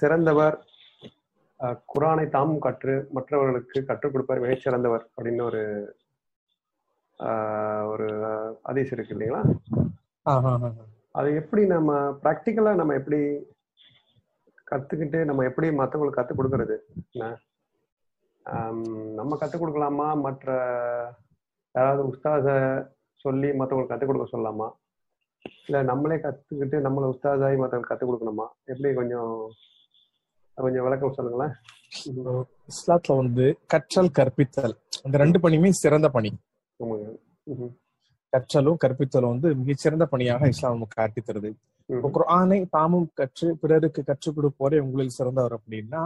சிறந்தவர் குரானை தாமும் கற்று மற்றவர்களுக்கு கற்றுக் கொடுப்பார் மிகச் சிறந்தவர் அப்படின்னு ஒரு ஒரு அதிசயம் இருக்கு இல்லைங்களா. அது எப்படி நம்ம ப்ராக்டிக்கலா நம்ம எப்படி கத்துக்கிட்டு நம்ம எப்படி மற்றவங்களுக்கு கற்றுக் கொடுக்கறது? நம்ம கற்றுக் கொடுக்கலாமா? மற்ற யாராவது உஸ்தாத சொல்லி மற்றவங்களுக்கு கற்றுக் கொடுக்க சொல்லலாமா? இல்லை நம்மளே கற்றுக்கிட்டு நம்மளை உஸ்தாதாகி மற்றவங்களுக்கு கற்றுக் கொடுக்கணுமா? எப்படி கொஞ்சம் கொஞ்சம் விளக்கம் சொல்லுங்களேன் இஸ்லாத்துல வந்து கற்றல் கற்பித்தல் இந்த ரெண்டு பணியுமே சிறந்த பணி. கற்றலும் கற்பித்தலும் வந்து மிகச்சிறந்த பணியாக இஸ்லாம் நமக்கு காட்டி தருது இப்போ ம்ஹும். குர்ஆனை தாமும் கற்று பிறருக்கு கற்றுக் கொடுப்போரே உங்களில் சிறந்தவர் அப்படின்னா.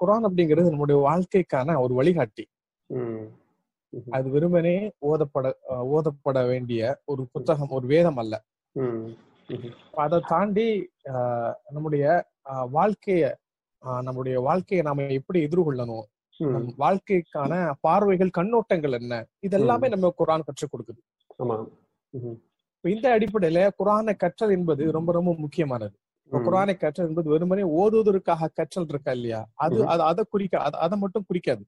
குர்ஆன் அப்படிங்கிறது நம்முடைய வாழ்க்கைக்கான ஒரு வழிகாட்டி. அது வெறுமனே ஓதப்பட ஓதப்பட வேண்டிய ஒரு புத்தகம் ஒரு வேதம் அல்ல. அதை தாண்டி நம்முடைய வாழ்க்கைய ஆஹ், நம்முடைய வாழ்க்கையை நாம எப்படி எதிர்கொள்ளணும்? வாழ்க்கைக்கான பார்வைகள் கண்ணோட்டங்கள் என்ன? இதெல்லாமே நம்ம குர்ஆன் கற்றுக் கொடுக்குது. இந்த அடிப்படையில குர்ஆனை கற்றல் என்பது ரொம்ப ரொம்ப முக்கியமானது. குர்ஆனை கற்றல் என்பது வெறுமனே ஓதுவதற்காக கற்றல் இருக்கா இல்லையா? அது. அது அதை குறிக்க அது- மட்டும் குறிக்காது.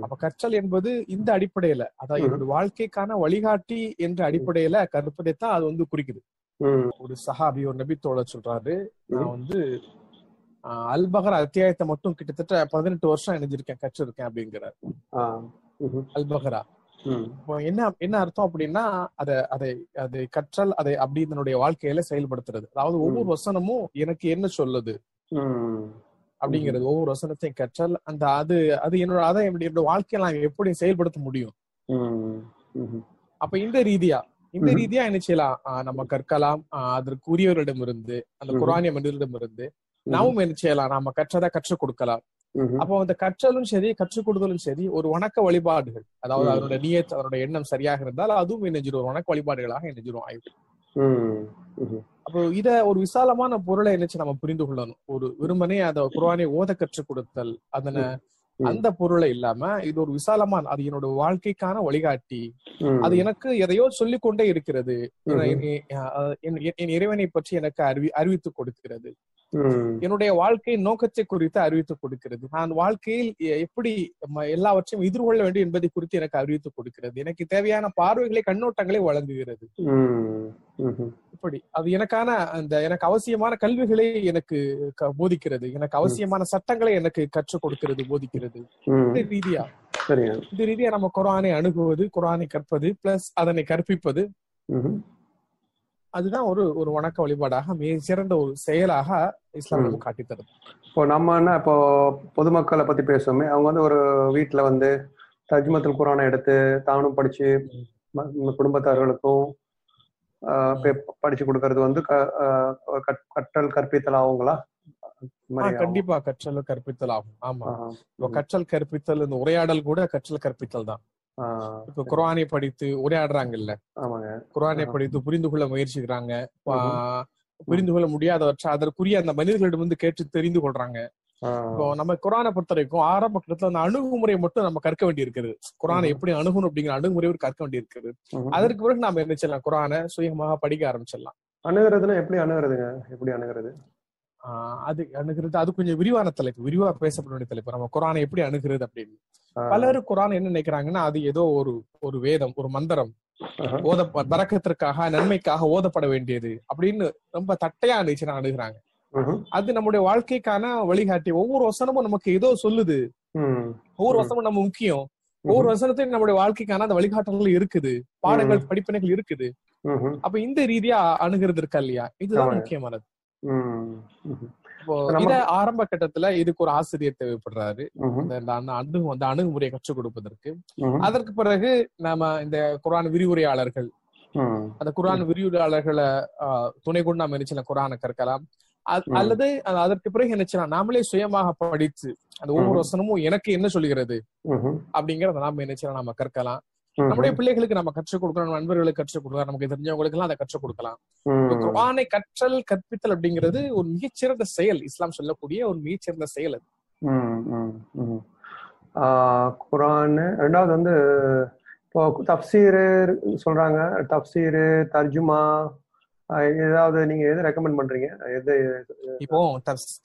அப்ப கற்றல் என்பது இந்த அடிப்படையில அதாவது ம்ஹும். என்னுடைய வாழ்க்கைக்கான வழிகாட்டி என்ற அடிப்படையில கற்பதைத்தான் அது வந்து குறிக்குது. ஒரு சஹாபி ஒரு நபி தோழர் சொல்றாரு. நான் வந்து அல்பகர் அத்தியாயத்தை மட்டும் கிட்டத்தட்ட பதினெட்டு வருஷம் இணைஞ்சிருக்கேன் கற்றிருக்கேன் அப்படிங்கிறார். அல்பகரா. இப்போ என்ன என்ன அர்த்தம் அப்படின்னா அதை அதை அதை கற்றல் அதை அப்படி தன்னுடைய வாழ்க்கையில செயல்படுத்துறது. அதாவது ஒவ்வொரு வசனமும் எனக்கு என்ன சொல்லுது. அப்படிங்கிறது ஒவ்வொரு வசனத்தையும் கற்றல் அந்த அது அது என்னோட அதை என்னோட வாழ்க்கையில நான் எப்படி செயல்படுத்த முடியும். அப்ப இந்த ரீதியா இந்த. ரீதியா என்ன செய்யலாம் நம்ம கற்கலாம் ஆஹ் அதற்கு உரியவரிடம் இருந்து அந்த. குரானிய மனிதரிடம் இருந்து நாமும் என்ன செய்யலாம் நாம கற்றதை கற்றுக் கொடுக்கலாம். அப்போ அந்த கற்றலும் சரி கற்றுக் கொடுத்தலும் சரி ஒரு வணக்க வழிபாடுகள் அதாவது. அதனுடைய நியத் அதனுடைய எண்ணம் சரியாக இருந்தால் அதுவும் இணைஞ்சிரும் வணக்க வழிபாடுகளாக இணைஞ்சிரும். ம்ஹும். அப்போ இத ஒரு விசாலமான பொருளை என்னச்சு நம்ம புரிந்து கொள்ளணும் ஒரு வெறுமனே அத குர்ஆனை ஓத கற்றுக் கொடுத்தல் அதன. அந்த பொருளை இல்லாம இது ஒரு விசாலமான அது என்னோட வாழ்க்கைக்கான வழிகாட்டி. அது எனக்கு எதையோ சொல்லிக் கொண்டே இருக்கிறது. என்- இறைவனை பற்றி எனக்கு அறிவி அறிவித்துக் கொடுக்கிறது. என்னுடைய வாழ்க்கை நோக்கத்தை குறித்து அறிவித்துக் கொடுக்கிறது நான் வாழ்க்கையில் எப்படி எல்லாவற்றையும் எதிர்கொள்ள வேண்டும் என்பதை குறித்து எனக்கு அறிவித்துக் கொடுக்கிறது எனக்கு தேவையான பார்வைகளை கண்ணோட்டங்களை வழங்குகிறது. இப்படி. அது எனக்கான அந்த எனக்கு அவசியமான கல்விகளை எனக்கு போதிக்கிறது. எனக்கு அவசியமான சட்டங்களை எனக்கு கற்றுக் கொடுக்கிறது போதிக்கிறது. இந்த ரீதியா. இந்த ரீதியா நம்ம குரானை அணுகுவது குரானை கற்பது பிளஸ் அதனை கற்பிப்பது. அதுதான் ஒரு ஒரு வணக்க வழிபாடாக மிக சிறந்த ஒரு செயலாக இஸ்லாம் ம். நமக்கு காட்டித் தருது. இப்போ நம்ம என்ன இப்போ பொதுமக்களை பத்தி பேசுவோமே அவங்க வந்து ஒரு வீட்ல வந்து தஜ்மத்துல் குரானை எடுத்து தானும் படிச்சு குடும்பத்தார்களுக்கும் படிச்சு கொடுக்கறது வந்து கற்றல் கற்பித்தல் ஆகுங்களா. கண்டிப்பா கற்றல் கற்பித்தல் ஆகும். ஆமா. இப்போ கற்றல் கற்பித்தல் இந்த உரையாடல் கூட கற்றல் கற்பித்தல் தான். இப்போ குரானை படித்து உரையாடுறாங்கல்ல. ஆமாங்க. குரானை. படித்து புரிந்து கொள்ள முயற்சிக்கிறாங்க. புரிந்து கொள்ள முடியாதவற்றை அதற்குரிய அந்த மனிதர்களிடம் வந்து கேட்டு தெரிந்து கொள்றாங்க. இப்போ நம்ம குரானை பொறுத்த வரைக்கும் ஆரம்ப கட்டத்துல அந்த அணுகுமுறை மட்டும் நம்ம கற்க வேண்டி இருக்குது குரானை. எப்படி அணுகணும் அப்படிங்கிற அணுகுமுறை கற்க வேண்டி இருக்குது. அதற்கு பிறகு நாம என்ன செய்யலாம்? குரானை சுயமாக படிக்க ஆரம்பிச்சிடலாம். அணுகிறதுன்னா எப்படி அணுகிறதுங்க? எப்படி அணுகிறது? அது அணுகிறது அது கொஞ்சம் விரிவான தலைப்பு விரிவா பேசப்பட வேண்டிய தலைப்பு. நம்ம குரானை எப்படி அணுகிறது அப்படின்னு. பலர் குரான் என்ன நினைக்கிறாங்கன்னா அது ஏதோ ஒரு ஒரு வேதம் ஒரு மந்திரம். ஓத பறக்கத்திற்காக நன்மைக்காக ஓதப்பட வேண்டியது அப்படின்னு ரொம்ப தட்டையா நினைச்சு அணுகிறாங்க. அது நம்முடைய வாழ்க்கைக்கான வழிகாட்டி. ஒவ்வொரு வசனமும் நமக்கு ஏதோ சொல்லுது. ஒவ்வொரு. வசனமும் நம்ம முக்கியம். ஒவ்வொரு வசனத்தையும் நம்முடைய வாழ்க்கைக்கான அந்த வழிகாட்டல்கள் இருக்குது. பாடங்கள் படிப்பினைகள் இருக்குது. அப்ப இந்த ரீதியா அணுகிறது இருக்கா இல்லையா? இதுதான். முக்கியமானது. இத ஆரம்ப கட்டத்துல இதுக்கு ஒரு ஆசிரியர் தேவைப்படுறாரு. அணு அந்த அணுகுமுறையை கற்றுக் கொடுப்பதற்கு. அதற்கு பிறகு நாம இந்த குரான் விரிவுரையாளர்கள். அந்த குரான் விரிவுரையாளர்களை துணை கொண்டு நாம நினைச்சலாம் குரானை கற்கலாம். அல்லது அதற்கு பிறகு நினைச்சலாம் நாமளே சுயமாக படித்து அந்த ஒவ்வொரு. வசனமும் எனக்கு என்ன சொல்கிறது. அப்படிங்கறத நாம நினைச்சலாம் நாம கற்கலாம். நம்முடைய பிள்ளைகளுக்கு நம்ம கற்றுக் கொடுக்கலாம் நம்ம நண்பர்களுக்கு கற்றுக் கொடுக்கலாம் நமக்கு தெரிஞ்சவங்களுக்கு எல்லாம் அதை கற்றுக் கொடுக்கலாம். குர்ஆனை கற்றல் கற்பித்தல் அப்படிங்கிறது ஒரு மிகச்சிறந்த செயல் இஸ்லாம் சொல்லக்கூடிய ஒரு மிகச்சிறந்த செயல் அது குரான் ரெண்டாவது வந்து இப்போ தப்சீரு சொல்றாங்க தப்சீரு தர்ஜுமா ஏதாவது நீங்க எது ரெக்கமெண்ட் பண்றீங்க? எது இப்போ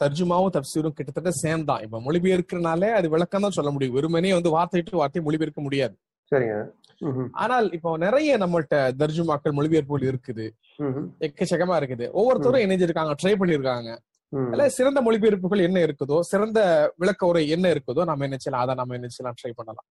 தர்ஜுமாவும் தப்சீரும் கிட்டத்தட்ட சேம் தான். இப்ப மொழிபெயர்க்கிறனாலே அது விளக்கம் தான் சொல்ல முடியும். வெறுமனே வந்து வார்த்தை டு வார்த்தை மொழிபெயர்க்க முடியாது. சரிங்க. ஆனால் இப்போ நிறைய நம்மள்ட்ட தர்ஜுமாக்கள் மொழிபெயர்ப்புகள் இருக்குது. எக்கச்சக்கமா இருக்குது. ஒவ்வொருத்தரும் இணைஞ்சிருக்காங்க ட்ரை பண்ணிருக்காங்க. ம். அதுல சிறந்த மொழிபெயர்ப்புகள் என்ன இருக்குதோ சிறந்த விளக்க உரை என்ன இருக்குதோ நம்ம என்ன செய்யலாம் அதை நம்ம என்ன செய்யலாம் ட்ரை பண்ணலாம்.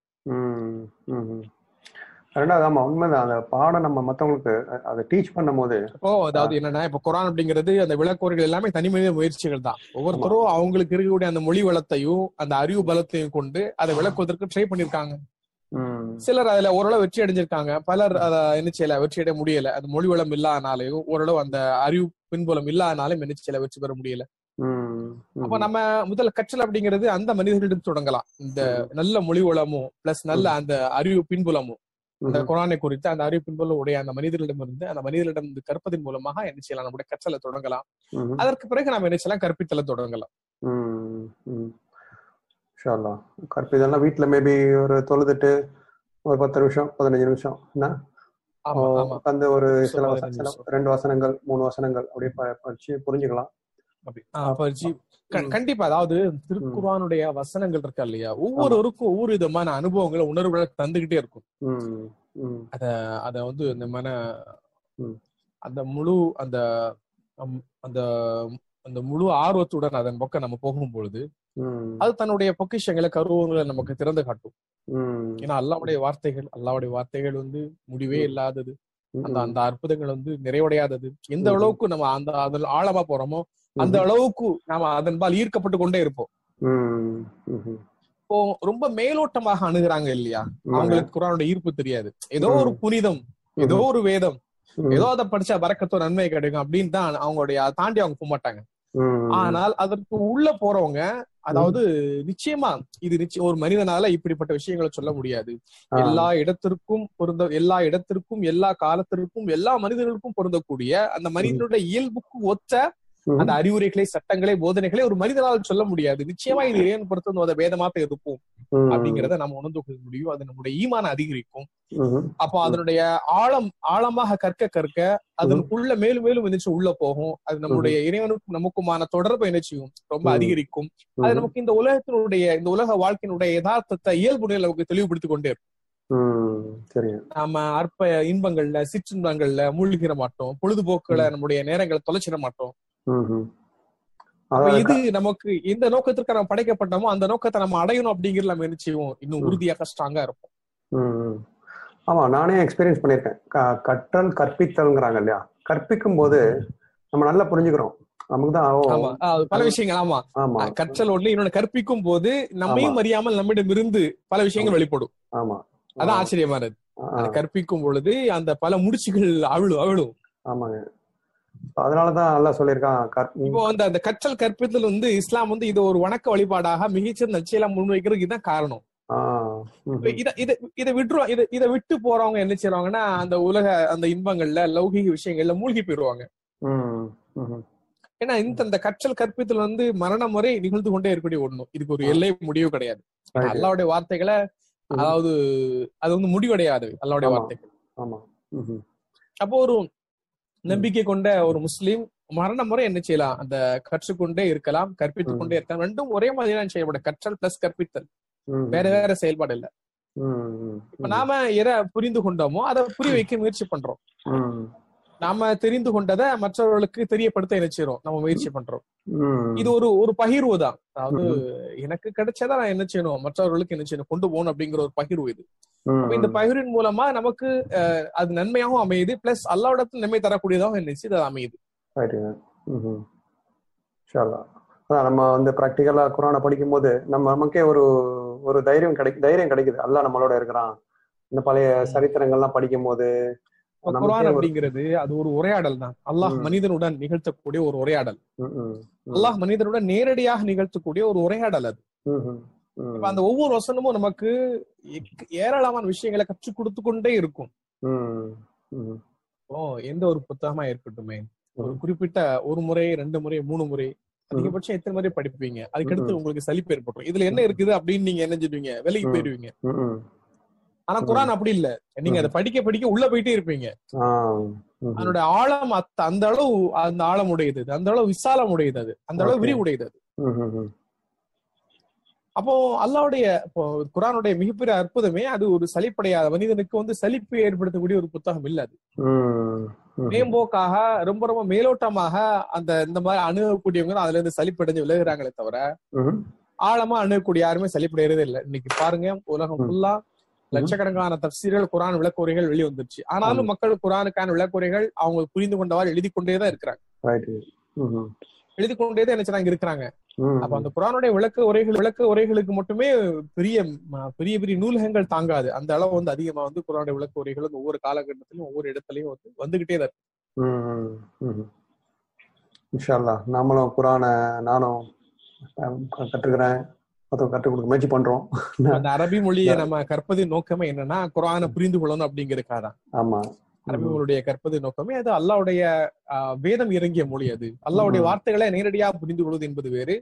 ரெண்டாவது ஆமா உண்மைதான். அந்த பாடம் நம்ம மத்தவங்களுக்கு அதை டீச் பண்ணும் போது இப்போ அதாவது என்னன்னா இப்ப குரான் அப்படிங்கிறது அந்த விளக்குரைகள் எல்லாமே தனி மனித முயற்சிகள் தான். ஒவ்வொருத்தரும் அவங்களுக்கு இருக்கக்கூடிய அந்த மொழி வளத்தையும் அந்த அறிவு பலத்தையும் கொண்டு அதை விளக்குவதற்கு ட்ரை பண்ணிருக்காங்க. சிலர் அதுல ஓரளவு வெற்றி அடைஞ்சிருக்காங்க. பலர் அதை என்ன செய்யல வெற்றி அடைய முடியல. அந்த மொழி வளம் இல்லாதனாலையும் ஓரளவு அந்த அறிவு பின்புலம் இல்லாதனாலும் என்ன செய்யல வெற்றி பெற முடியல. அப்ப நம்ம முதல்ல கற்றல் அப்படிங்கிறது அந்த மனிதர்களிடம் தொடங்கலாம். இந்த நல்ல மொழி வளமும் பிளஸ் நல்ல அந்த அறிவு பின்புலமும். அந்த. குரானை குறித்து அந்த அறிவு பின்புலம் உடைய அந்த மனிதர்களிடம் இருந்து அந்த மனிதர்களிடம் கற்பதன் மூலமாக என்ன செய்யலாம்? நம்முடைய கற்றலை தொடங்கலாம். அதற்கு பிறகு நம்ம என்ன செய்யலாம்? கற்பித்தலை தொடங்கலாம். கற்பிதெல்லாம் வீட்ல மேபி ஒரு தொழுதுட்டு ஒரு பத்து நிமிஷம் பதினஞ்சு நிமிஷம். என்ன? உட்காந்து ஒரு சில பதினஞ்சு வச- சில நிமிஷம். ரெண்டு வசனங்கள் மூணு வசனங்கள் அப்படியே படிச்சு புரிஞ்சுக்கலாம். கண்டிப்பா அதாவது திருக்குறானுடைய வசனங்கள் இருக்கா இல்லையா ஒவ்வொருவருக்கும் ஒவ்வொரு விதமான அனுபவங்களை உணர்வுகளை தந்துகிட்டே இருக்கும். அஹ் அத வந்து இந்த மன. அந்த முழு அந்த அந்த அந்த முழு ஆர்வத்துடன் அதன் பக்கம் நம்ம போகும்பொழுது ம். அது தன்னுடைய பொக்கிஷங்களை கருவங்களை நமக்கு திறந்து காட்டும். ஏன்னா அல்லாவுடைய வார்த்தைகள் அல்லாவுடைய வார்த்தைகள் வந்து முடிவே. இல்லாதது. அந்த அந்த அற்புதங்கள் வந்து நிறைவடையாதது எந்த. அளவுக்கு நம்ம அந்த அதில் ஆழமா போறோமோ அந்த அளவுக்கு நாம அதன்பால் ஈர்க்கப்பட்டு கொண்டே இருப்போம். இப்போ ரொம்ப மேலோட்டமாக அணுகிறாங்க இல்லையா? அவங்களுக்கு குரானோட ஈர்ப்பு தெரியாது. ஏதோ ஒரு புனிதம் ஏதோ ஒரு வேதம் ஏதோ அதை படிச்சா வரக்கத்தோ நன்மை கிடைக்கும் அப்படின்னு தான் அவங்களுடைய தாண்டி அவங்க போக மாட்டாங்க. ஆனால் அதற்கு உள்ள போறவங்க அதாவது நிச்சயமா இது நிச்சயம் ஒரு மனிதனால இப்படிப்பட்ட விஷயங்களை சொல்ல முடியாது. எல்லா இடத்திற்கும் பொருந்த எல்லா இடத்திற்கும் எல்லா காலத்திற்கும் எல்லா மனிதர்களுக்கும் பொருந்தக்கூடிய அந்த மனிதனுடைய இயல்புக்கு ஒத்த அந்த அறிவுரைகளை சட்டங்களை போதனைகளை ஒரு மனிதனால் சொல்ல முடியாது. நிச்சயமா இது இறைவன் பொறுத்து அந்த வேதமாக இருக்கும். அப்படிங்கறத நம்ம உணர்ந்து கொள்ள முடியும். அது நம்முடைய ஈமான அதிகரிக்கும். அப்போ அதனுடைய ஆழம் ஆழமாக கற்க கற்க அதனுக்குள்ள மேலும் மேலும் எந்திரிச்சு உள்ள போகும். அது நம்முடைய இறைவனுக்கும் நமக்குமான தொடர்பை என்ன செய்யும்? ரொம்ப. அதிகரிக்கும். அது. நமக்கு இந்த உலகத்தினுடைய இந்த உலக வாழ்க்கையினுடைய யதார்த்தத்தை இயல்புடைய நமக்கு தெளிவுபடுத்திக் கொண்டே இருக்கும். நாம அற்ப இன்பங்கள்ல சிற்றின்பங்கள்ல மூழ்கிற மாட்டோம். பொழுதுபோக்குல நம்முடைய நேரங்களை தொலைச்சிட மாட்டோம். இது நமக்கு எந்த நோக்கத்திற்கு நம்ம படைக்கப்பட்டோமோ அந்த நோக்கத்தை நம்ம அடையணும் அப்படிங்கிறது நம்ம செய்வோம்? இன்னும். உறுதியாக ஸ்ட்ராங்கா இருப்போம். ம், ம். ஆமா நானே எக்ஸ்பீரியன்ஸ் பண்ணியிருக்கேன். கற்றல் கற்பித்தல்ங்கிறாங்க இல்லையா? கற்பிக்கும் போது நம்ம நல்லா புரிஞ்சுக்கிறோம். நமக்கு தான் பல விஷயங்கள் ஆமா. ஆமா. கற்றல் ஒண்ணு இன்னொன்னு கற்பிக்கும் போது நம்மையும் அறியாமல் நம்மிடம் இருந்து பல விஷயங்கள் வெளிப்படும். ஆமா. அதான் ஆச்சரியமா இருக்கு கற்பிக்கும் பொழுது அந்த பல முடிச்சுகள் அவிழும் அவிழும். ஆமாங்க. அதனாலதான் நல்லா சொல்லியிருக்கான் இப்போ வந்து அந்த கற்றல் கற்பித்தல் வந்து இஸ்லாம் வந்து இது ஒரு வணக்க வழிபாடாக மிகச்சிறந்த நச்சையெல்லாம் முன்வைக்கிறதுக்கு இதுதான் காரணம். இத இத இதை இதை விட்டு போறவங்க என்ன செய்வாங்கன்னா அந்த உலக அந்த இன்பங்கள்ல லௌகிக விஷயங்கள்ல மூழ்கி போயிடுவாங்க ஏன்னா இந்த இந்த கற்றல் கற்பித்தல் வந்து மரண முறை நிகழ்ந்து கொண்டே இருக்கக்கூடிய ஒண்ணும் இதுக்கு ஒரு எல்லை முடிவு கிடையாது. அல்லாவுடைய வார்த்தைகளை. அதாவது அது வந்து முடிவடையாது அல்லாவுடைய. வார்த்தைகள். அப்போ ஒரு நம்பிக்கை கொண்ட ஒரு முஸ்லீம் மரண முறை என்ன செய்யலாம்? அந்த கற்றுக்கொண்டே இருக்கலாம் கற்பித்துக் கொண்டே இருக்கலாம். ரெண்டும் ஒரே மாதிரி தான் செய்யப்படும்? கற்றல் பிளஸ் கற்பித்தல். வேற வேற செயல்பாடு இல்ல. இப்ப நாம எதை புரிந்து கொண்டோமோ அதை புரிய வைக்க முயற்சி பண்றோம். நாம தெரிந்து கொண்டதை மற்றவர்களுக்கு தெரியப்படுத்த செய்யறோம் நம்ம முயற்சி பண்றோம். இது ஒரு ஒரு பகிர்வு தான். அதாவது எனக்கு கிடைச்சதா நான் என்ன செய்யணும்? மற்றவர்களுக்கு என்ன செய்யணும்? கொண்டு போகணும் அப்படிங்கிற ஒரு பகிர்வு இது. இந்த பகிர்வின் மூலமா நமக்கு அது நன்மையாகவும் அமையுது பிளஸ் அல்லாவிடத்தில் நன்மை தரக்கூடியதாகவும் செய்யுது அது அமையுது. நம்ம வந்து ப்ராக்டிக்கலா குரானை படிக்கும் போது நம்ம நமக்கே ஒரு ஒரு தைரியம் கிடைக்கு தைரியம் கிடைக்குது. அல்லாஹ் நம்மளோட இருக்கிறான். இந்த பழைய சரித்திரங்கள்லாம் படிக்கும் போது ஒரு- அப்படிங்கிறது அது ஒரு உரையாடல் தான். அல்லாஹ். மனிதனுடன் நிகழ்த்தக்கூடிய ஒரு உரையாடல். அல்லாஹ் மனிதனுடன் நேரடியாக நிகழ்த்தக்கூடிய ஒரு உரையாடல் அது. அந்த ஒவ்வொரு வசனமும் நமக்கு ஏராளமான விஷயங்களை கற்றுக் கொடுத்து கொண்டே இருக்கும் ஓ எந்த ஒரு புத்தகமா இருக்கட்டுமே ஒரு. குறிப்பிட்ட ஒரு முறை ரெண்டு முறை மூணு முறை அதிகபட்சம் எத்தனை முறை படிப்பீங்க? அதுக்கடுத்து. உங்களுக்கு சலிப்பு ஏற்படும் இதுல என்ன இருக்குது அப்படின்னு நீங்க என்ன செய்வீங்க விலைக்கு ம். ஆனா குரான் அப்படி இல்ல நீங்க அதை படிக்க படிக்க உள்ள போயிட்டே இருப்பீங்க. அதனுடைய ஆழம் அந்த அளவு அந்த ஆழம் உடையது. அந்த அளவு விசாலம் உடையது அது அந்த அளவு Okay. விரிவுடையது அது. அப்போ அல்லாவுடைய இப்போ குரானுடைய மிகப்பெரிய அற்புதமே அது ஒரு சலிப்படையாத மனிதனுக்கு வந்து சலிப்பு ஏற்படுத்தக்கூடிய ஒரு புத்தகம் இல்ல அது. மேம்போக்காக ரொம்ப ரொம்ப மேலோட்டமாக அந்த இந்த மாதிரி அணுகக்கூடியவங்க அதுல இருந்து சலிப்படைஞ்சு விலகுறாங்களே தவிர. ஆழமா அணுகக்கூடிய யாருமே சலிப்படையறதே இல்லை இன்னைக்கு பாருங்க உலகம். ஃபுல்லா லட்சக்கணக்கான தப்சீர்கள் குரான் விளக்குரைகள் வெளி வந்துருச்சு ஆனாலும் மக்கள் குரானுக்கான விளக்குரைகள் அவங்க புரிந்து கொண்டவாறு எழுதி கொண்டேதான் இருக்கிறாங்க. எழுதி கொண்டேதான் என்ன செய்றாங்க இருக்கிறாங்க. அப்ப அந்த குரானுடைய விளக்கு உரைகள் விளக்கு உரைகளுக்கு மட்டுமே பெரிய பெரிய பெரிய நூலகங்கள் தாங்காது. அந்த அளவு வந்து அதிகமா வந்து குரானுடைய விளக்கு உரைகள் வந்து ஒவ்வொரு காலகட்டத்திலும் ஒவ்வொரு இடத்துலயும் வந்து வந்துகிட்டே தான் இருக்கு. ம், ம். இன்ஷா அல்லாஹ் நாமளும் குரான நானும் கற்றுக்கிறேன். மொத்தம் கற்றுக் கொடுக்க முயற்சி பண்றோம். அந்த அரபி மொழியை நம்ம கற்பதின் நோக்கமே என்னன்னா குரானை புரிந்து கொள்ளணும் அப்படிங்கிறதுக்காக தான் ஆமா. அரபி மொழியை கற்பது நோக்கமே அது அல்லாவுடைய வேதம் இறங்கிய மொழி அது. அல்லாவுடைய. வார்த்தைகளை நேரடியாக புரிந்து கொள்வது என்பது வேறு.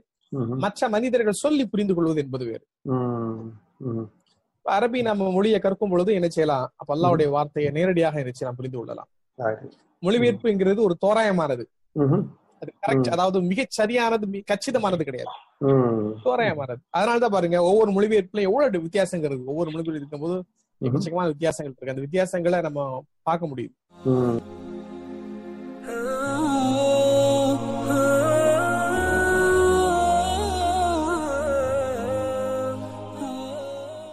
மற்ற மனிதர்கள் சொல்லி புரிந்து கொள்வது என்பது வேறு. அரபி நம்ம மொழியை கற்கும் பொழுது என்ன செய்யலாம்? அப்ப அல்லாவுடைய வார்த்தையை நேரடியாக என்ன செய்யலாம்? புரிந்து கொள்ளலாம். மொழிபெயர்ப்புங்கிறது ஒரு தோராயமானது. அது கரெக்ட். அதாவது மிகச் சரியானது கச்சிதமானது கிடையாது. தோராயமானது அதனாலதான் பாருங்க ஒவ்வொரு மொழிபெயர்ப்புல எவ்வளவு வித்தியாசங்கள் இருக்கு ஒவ்வொரு மொழிபெயர்ப்பு இருக்கும்போது. எக்கச்சக்கமான வித்தியாசங்கள் இருக்கு அந்த வித்தியாசங்களை நம்ம பார்க்க முடியுது.